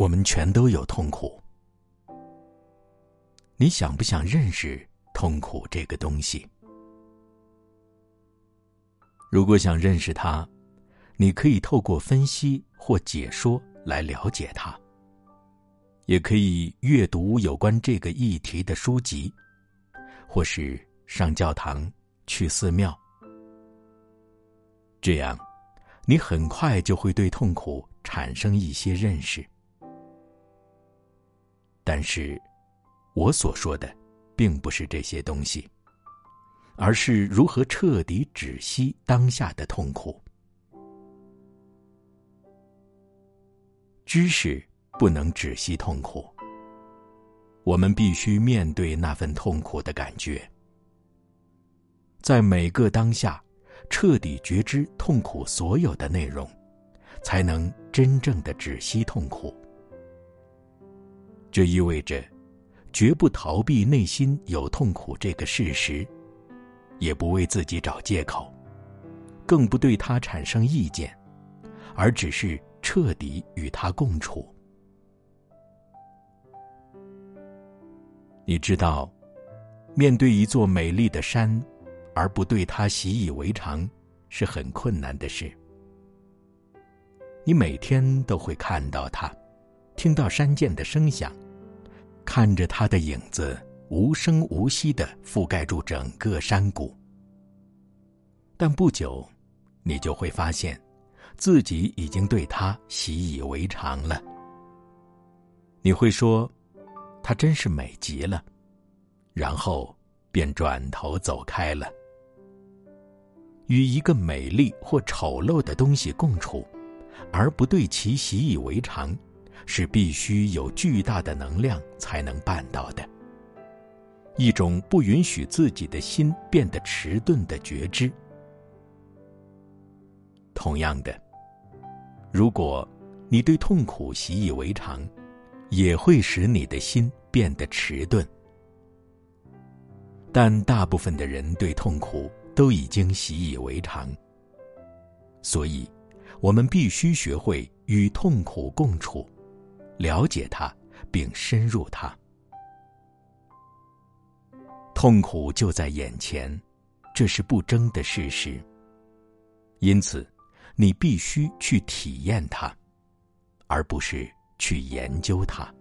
我们全都有痛苦。你想不想认识痛苦这个东西？如果想认识它，你可以透过分析或解说来了解它。也可以阅读有关这个议题的书籍，或是上教堂、去寺庙。这样，你很快就会对痛苦产生一些认识。但是，我所说的，并不是这些东西，而是如何彻底止息当下的痛苦。知识。不能止息痛苦。我们必须面对那份痛苦的感觉，在每个当下，彻底觉知痛苦所有的内容，才能真正的止息痛苦。这意味着，绝不逃避内心有痛苦这个事实，也不为自己找借口，更不对他产生意见，而只是彻底与他共处。你知道，面对一座美丽的山，而不对它习以为常，是很困难的事。你每天都会看到它，听到山涧的声响，看着它的影子无声无息的覆盖住整个山谷。但不久，你就会发现，自己已经对它习以为常了。你会说。它真是美极了，然后便转头走开了。与一个美丽或丑陋的东西共处，而不对其习以为常，是必须有巨大的能量才能办到的。一种不允许自己的心变得迟钝的觉知。同样的，如果你对痛苦习以为常，也会使你的心变得迟钝，但大部分的人对痛苦都已经习以为常，所以，我们必须学会与痛苦共处，了解它，并深入它。痛苦就在眼前，这是不争的事实。因此，你必须去体验它，而不是。去研究它。